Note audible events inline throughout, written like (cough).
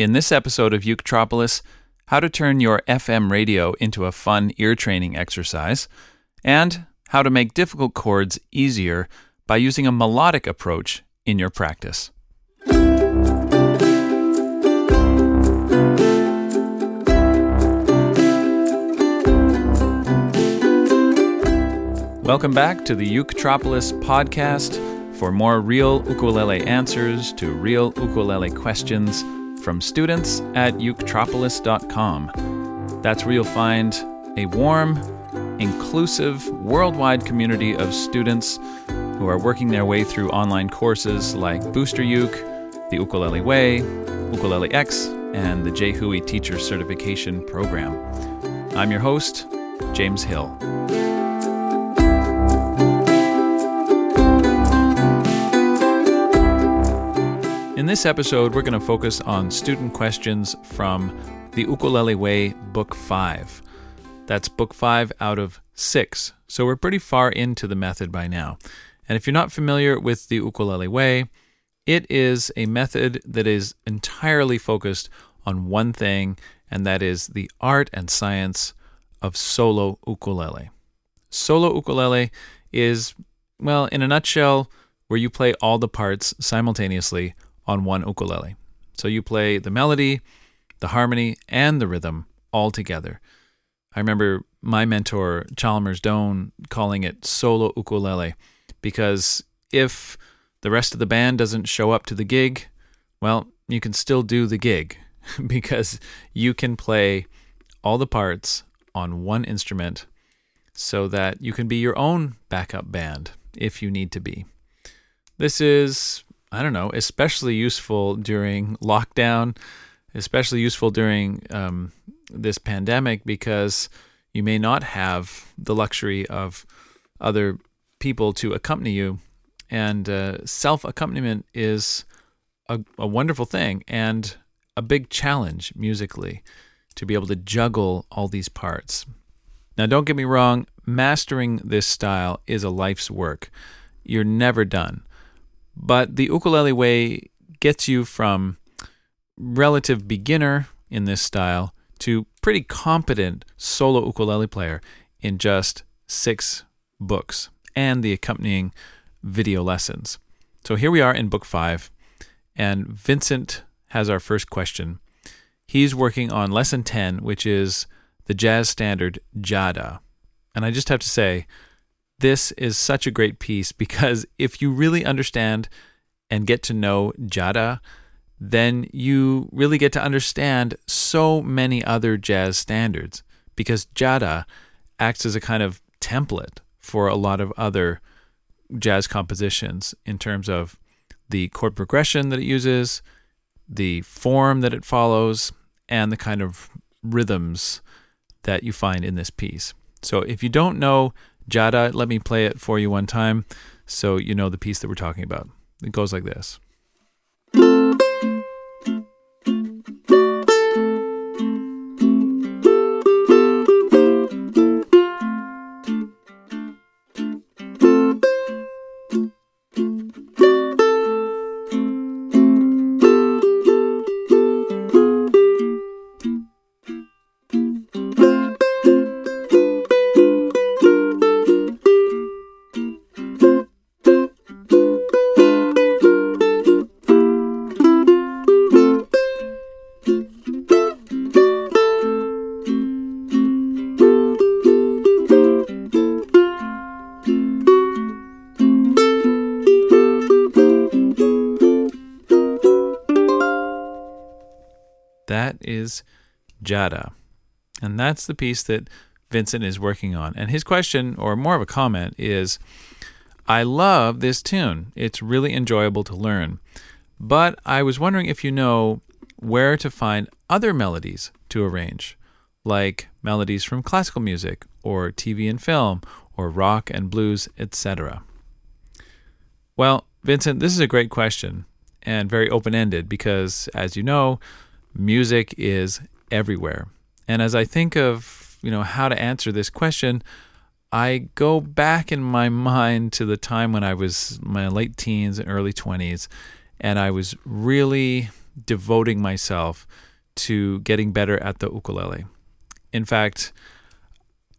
In this episode of Uketropolis, how to turn your FM radio into a fun ear training exercise, and how to make difficult chords easier by using a melodic approach in your practice. Welcome back to the Uketropolis podcast for more real ukulele answers to real ukulele questions from students at uketropolis.com. That's where you'll find a warm, inclusive, worldwide community of students who are working their way through online courses like Booster Uke, the Ukulele Way, Ukulele X, and the JHUI Teacher Certification Program. I'm your host, James Hill. In this episode, we're going to focus on student questions from the Ukulele Way Book 5. That's Book 5 out of 6, so we're pretty far into the method by now. And if you're not familiar with the Ukulele Way, it is a method that is entirely focused on one thing, and that is the art and science of solo ukulele. Solo ukulele is, well, in a nutshell, where you play all the parts simultaneously on one ukulele. So you play the melody, the harmony, and the rhythm all together. I remember my mentor, Chalmers Doane, calling it solo ukulele because if the rest of the band doesn't show up to the gig, well, you can still do the gig (laughs) because you can play all the parts on one instrument so that you can be your own backup band if you need to be. This is I don't know, especially useful during lockdown, especially useful during um, this pandemic because you may not have the luxury of other people to accompany you. And uh, self accompaniment is a, a wonderful thing and a big challenge musically to be able to juggle all these parts. Now, don't get me wrong, mastering this style is a life's work. You're never done. But the ukulele way gets you from relative beginner in this style to pretty competent solo ukulele player in just six books and the accompanying video lessons. So here we are in book five, and Vincent has our first question. He's working on lesson 10, which is the jazz standard Jada. And I just have to say, this is such a great piece because if you really understand and get to know Jada, then you really get to understand so many other jazz standards because Jada acts as a kind of template for a lot of other jazz compositions in terms of the chord progression that it uses, the form that it follows, and the kind of rhythms that you find in this piece. So if you don't know Jada, let me play it for you one time so you know the piece that we're talking about. It goes like this. Is Jada. And that's the piece that Vincent is working on. And his question, or more of a comment, is I love this tune. It's really enjoyable to learn. But I was wondering if you know where to find other melodies to arrange, like melodies from classical music, or TV and film, or rock and blues, etc. Well, Vincent, this is a great question and very open ended because, as you know, music is everywhere. And as I think of, you know, how to answer this question, I go back in my (laughs) mind to the time when I was my late teens and early 20s and I was really devoting myself to getting better at the ukulele. In fact,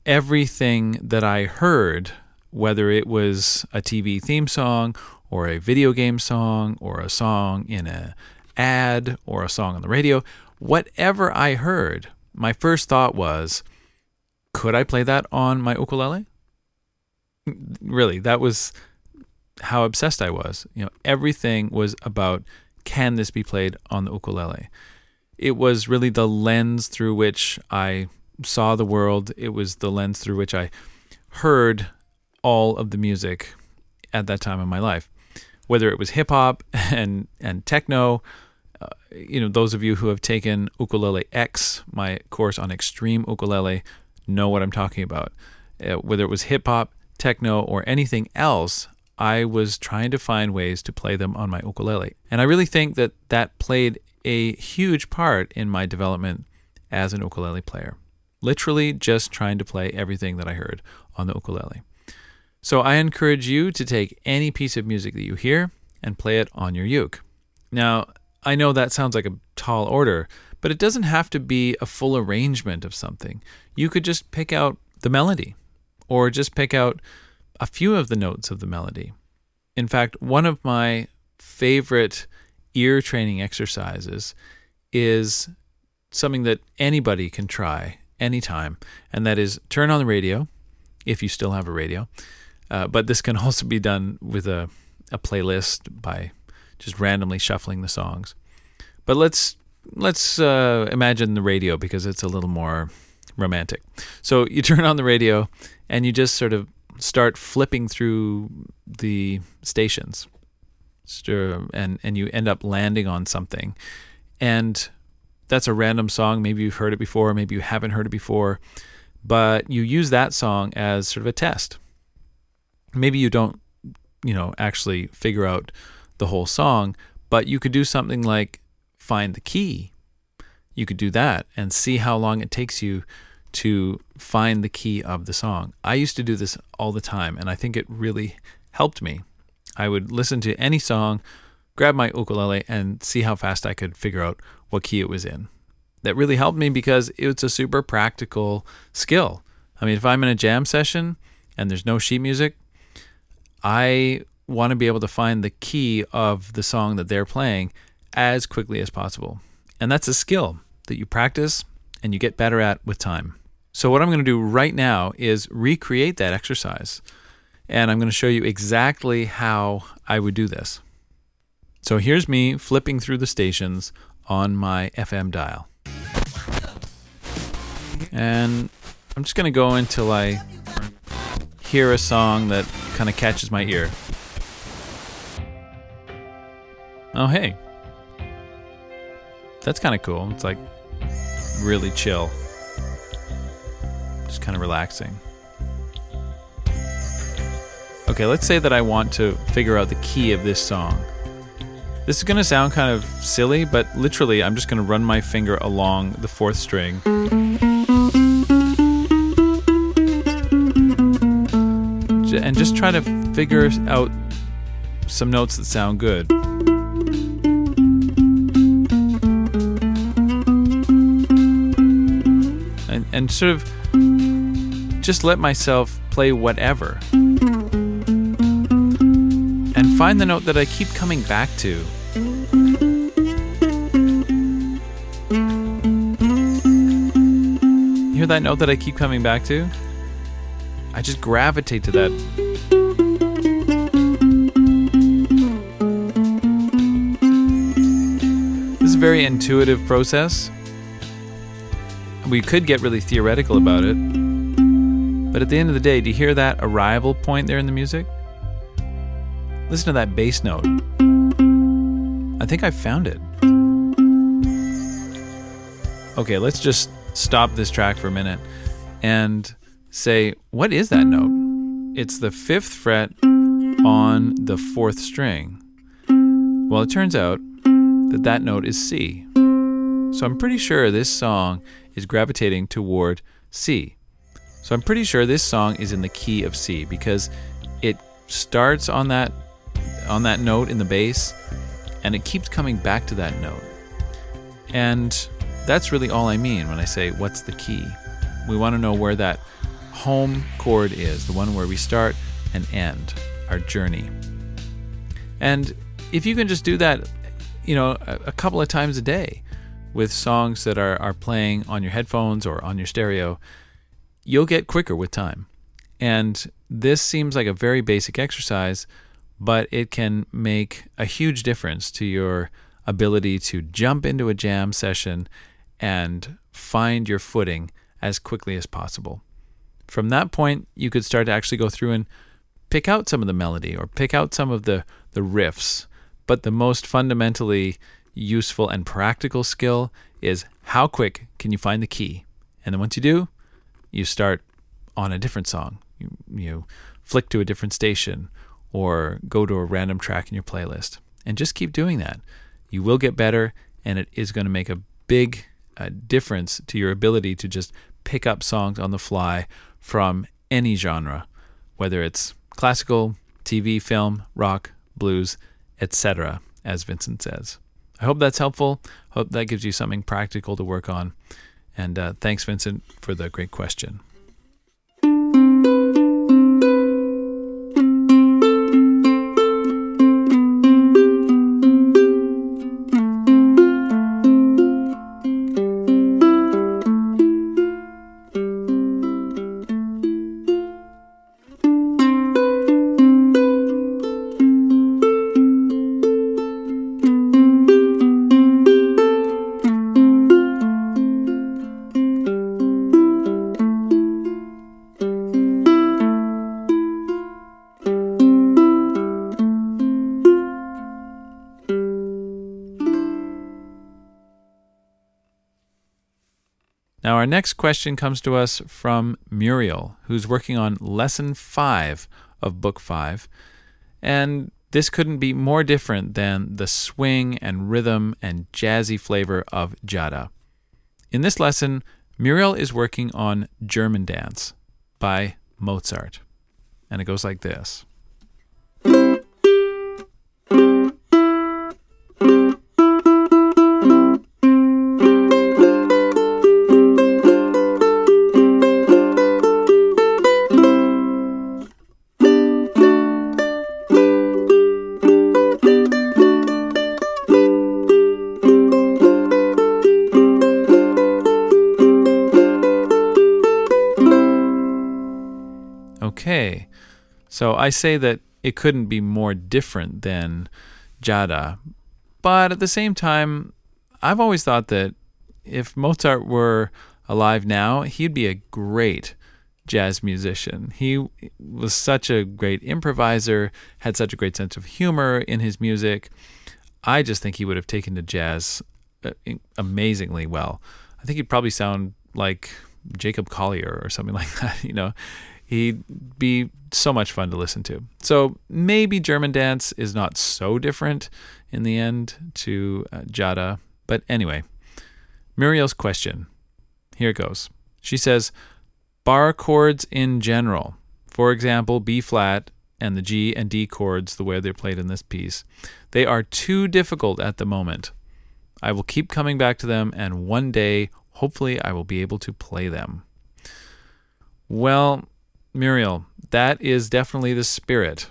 everything that I heard, whether it was a TV theme song or a video game song or a song in a ad or a song on the radio, whatever I heard, my first thought was, could I play that on my ukulele? Really, that was how obsessed I was. You know, everything was about can this be played on the ukulele? It was really the lens through which I saw the world. It was the lens through which I heard all of the music at that time in my life, whether it was hip hop (laughs) and and techno. Uh, you know, those of you who have taken Ukulele X, my course on extreme ukulele, know what I'm talking about. Uh, whether it was hip hop, techno, or anything else, I was trying to find ways to play them on my ukulele. And I really think that that played a huge part in my development as an ukulele player. Literally just trying to play everything that I heard on the ukulele. So I encourage you to take any piece of music that you hear and play it on your uke. Now, I know that sounds like a tall order, but it doesn't have to be a full arrangement of something. You could just pick out the melody or just pick out a few of the notes of the melody. In fact, one of my favorite ear training exercises is something that anybody can try anytime, and that is turn on the radio if you still have a radio. Uh, but this can (laughs) also be done with a, a playlist by just randomly shuffling the songs. But let's let's uh, imagine the radio because it's a little more romantic. So (laughs) you turn on the radio and you just sort of start flipping through the stations. And and you end up landing on something. And that's a random song. Maybe you've heard it before. Maybe you haven't heard it before. But you use that song as sort of a test maybe you don't you know actually figure out the whole song but you could do something like find the key you could do that and see how long it takes you to find the key of the song. I used to do this all the time, and I think it really helped me. I would listen to any song, grab my ukulele, and see how fast I could figure out what key it was in. That really helped me because it's a super practical skill. I mean, if I'm in a jam session and there's no sheet music, I want to be able to find the key of the song that they're playing as quickly as possible. And that's a skill that you practice and you get better at with time. So, what I'm going to do right now is recreate that exercise. And I'm going to show you exactly how I would do this. So, here's me flipping through the stations on my FM dial. And I'm just going to go until I hear a song that kind of catches my ear. Oh, hey. That's kind of cool. It's like really chill just kind of relaxing. Okay, let's say that I want to figure out the key of this song. This is going to sound kind of silly, but literally, I'm just going to run my finger along the fourth string. And just try to figure out some notes that sound good. And, and sort of just let myself play whatever. And find the note that I keep coming back to. Hear that note that I keep coming back to? I just gravitate to that. This is a very intuitive process. We could get really theoretical about it. But at the end of the day, do you hear that arrival point there in the music? Listen to that bass note. I think I found it. Okay, let's just stop this track for a minute and say, what is that note? It's the fifth fret on the fourth string. Well, it turns out that that note is C. So I'm pretty sure this song is gravitating toward C. So I'm pretty sure this song is in the key of C because it starts on that on that note in the bass and it keeps coming back to that note. And that's really all I mean when I say, what's the key? We want to know where that home chord is, the one where we start and end our journey. And if you can just do that, you know, a, couple of times a day with songs that are, are playing on your headphones or on your stereo, you'll get quicker with time. And this seems like a very basic exercise, but it can make a huge difference to your ability to jump into a jam session and find your footing as quickly as possible. From that point, you could start to actually go through and pick out some of the melody or pick out some of the, the riffs. But the most fundamentally useful and practical skill is how quick can you find the key? And then once you do, you start on a different song. You, you flick to a different station or go to a random track in your playlist. And just keep doing that. You will get better, and it is going to make a big uh, difference to your ability to just pick up songs on the fly from any genre, whether it's classical, TV, film, rock, blues, etc., as Vincent says. I hope that's helpful. Hope that gives you something practical to work on. And uh, thanks, Vincent, for the great question. Our next question comes to us from Muriel, who's working on lesson five of book five. And this couldn't be more different than the swing and rhythm and jazzy flavor of Jada. In this lesson, Muriel is working on German Dance by Mozart. And it goes like this. So I say that it couldn't be more different than Jada, but at the same time, I've always thought that if Mozart were alive now, he'd be a great jazz musician. He was such a great improviser, had such a great sense of humor in his music. I just think he would have taken to jazz uh, amazingly well. I think he'd probably sound like Jacob Collier or something (laughs) like that, you know. He'd be so much fun to listen to. So maybe German dance is not so different in the end to uh, Jada. But anyway, Muriel's question. Here it goes. She says, bar chords in general, for example, B flat and the G and D chords, the way they're played in this piece, they are too difficult at the moment. I will keep coming back to them, and one day, hopefully, I will be able to play them. Well, Muriel, that is definitely the spirit.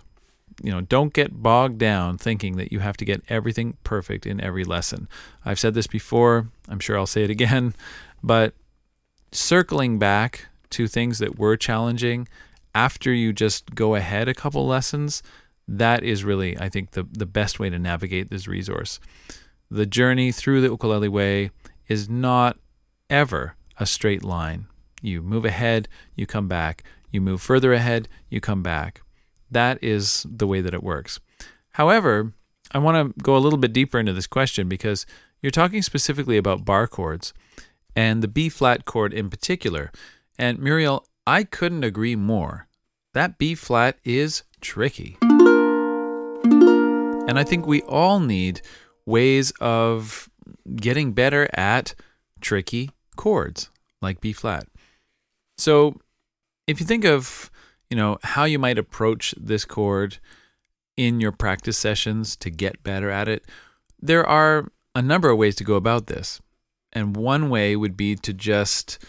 You know, don't get bogged down thinking that you have to get everything perfect in every lesson. I've said this before, I'm sure I'll say it again, (laughs) but circling back to things that were challenging after you just go ahead a couple lessons, that is really, I think, the, the best way to navigate this resource. The journey through the ukulele way is not ever a straight line. You move ahead, you come back, you move further ahead, you come back. That is the way that it works. However, I want to go a little bit deeper into this question because you're talking specifically about bar chords and the B flat chord in particular. And Muriel, I couldn't agree more. That B flat is tricky. And I think we all need ways of getting better at tricky chords like B flat. So if you think of, you know, how you might approach this chord in your practice sessions to get better at it, there are a number of ways to go about this. And one way would be to just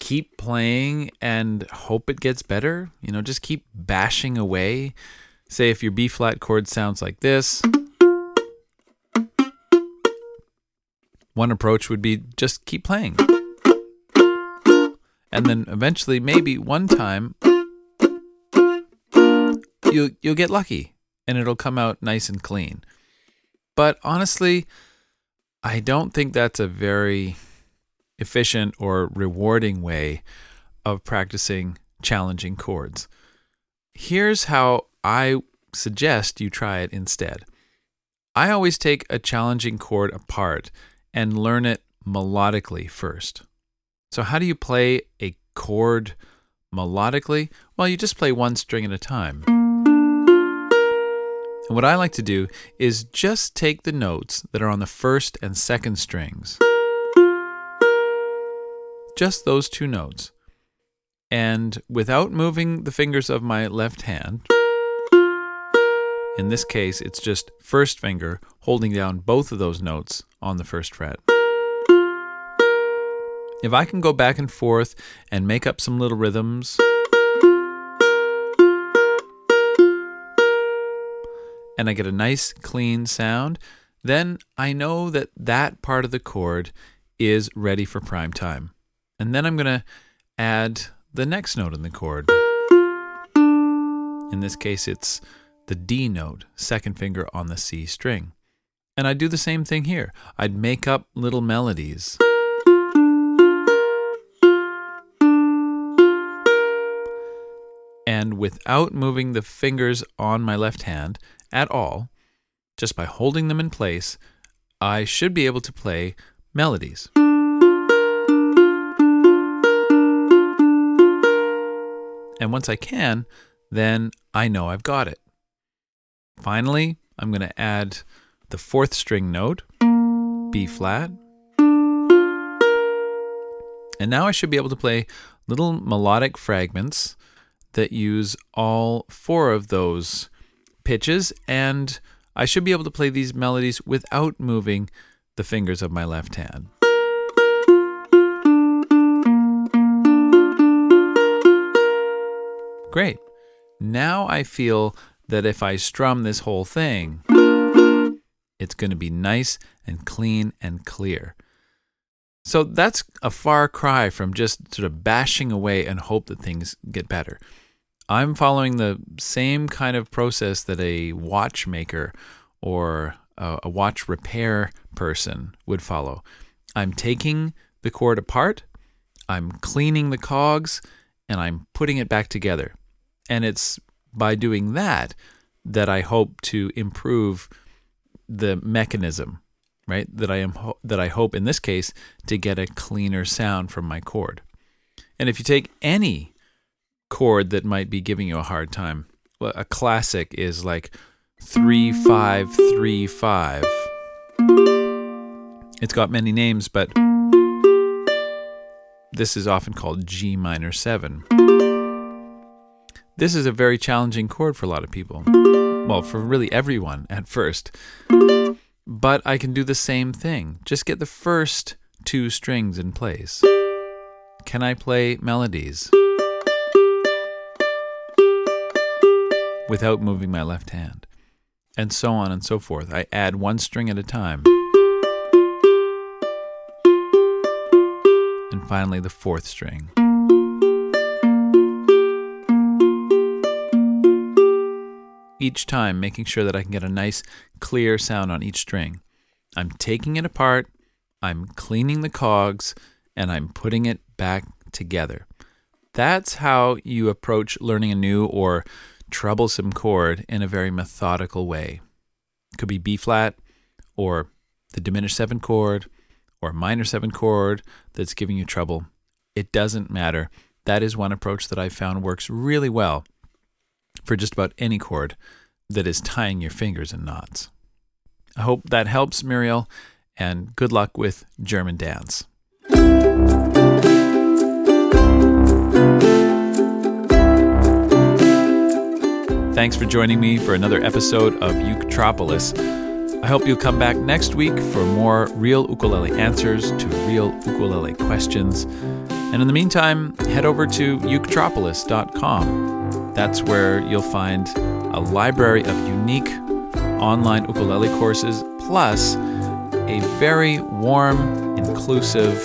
keep playing and hope it gets better. You know, just keep bashing away. Say if your B flat chord sounds like this. One approach would be just keep playing. And then eventually, maybe one time, you'll, you'll get lucky and it'll come out nice and clean. But honestly, I don't think that's a very efficient or rewarding way of practicing challenging chords. Here's how I suggest you try it instead. I always take a challenging chord apart and learn it melodically first. So, how do you play a chord melodically? Well, you just play one string at a time. And what I like to do is just take the notes that are on the first and second strings, just those two notes, and without moving the fingers of my left hand, in this case, it's just first finger holding down both of those notes on the first fret. If I can go back and forth and make up some little rhythms, and I get a nice clean sound, then I know that that part of the chord is ready for prime time. And then I'm going to add the next note in the chord. In this case, it's the D note, second finger on the C string. And I'd do the same thing here. I'd make up little melodies. And without moving the fingers on my left hand, at all, just by holding them in place, I should be able to play melodies. And once I can, then I know I've got it. Finally, I'm going to add the fourth string note, B flat. And now I should be able to play little melodic fragments that use all four of those pitches, and I should be able to play these melodies without moving the fingers of my left hand. Great. Now I feel that if I strum this whole thing, it's going to be nice and clean and clear. So that's a far cry from just sort of bashing away and hope that things get better. I'm following the same kind of process that a watchmaker or a, watch repair person would follow. I'm taking the chord apart, I'm cleaning the cogs, and I'm putting it back together. And it's by doing that that I hope to improve the mechanism, right? That I am ho- that I hope in this case to get a cleaner sound from my chord. And if you take any chord that might be giving you a hard time. A classic is like three five three five. It's got many names, but this is often called G minor seven. This is a very challenging chord for a lot of people. Well, for really everyone at first. But I can do the same thing. Just get the first two strings in place. Can I play melodies? Without moving my left hand, and so on and so forth. I add one string at a time. And finally, the fourth string. Each time, making sure that I can get a nice, clear sound on each string. I'm taking it apart, I'm cleaning the cogs, and I'm putting it back together. That's how you approach learning a new or troublesome chord in a very methodical way. It could be B flat or the diminished seven chord or minor seven chord that's giving you trouble. It doesn't matter. That is one approach that I've found works really well for just about any chord that is tying your fingers in knots. I hope that helps, Muriel, and good luck with German dance. Thanks for joining me for another episode of Uketropolis. I hope you'll come back next week for more real ukulele answers to real ukulele questions. And in the meantime, head over to uketropolis.com. That's where you'll find a library of unique online ukulele courses, plus a very warm, inclusive,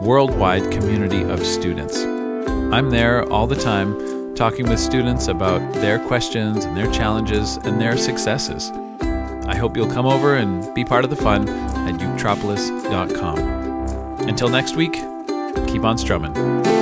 worldwide community of students. I'm there all the time talking with students about their questions and their challenges and their successes. I hope you'll come over and be part of the fun at uketropolis.com. Until next week, keep on strumming.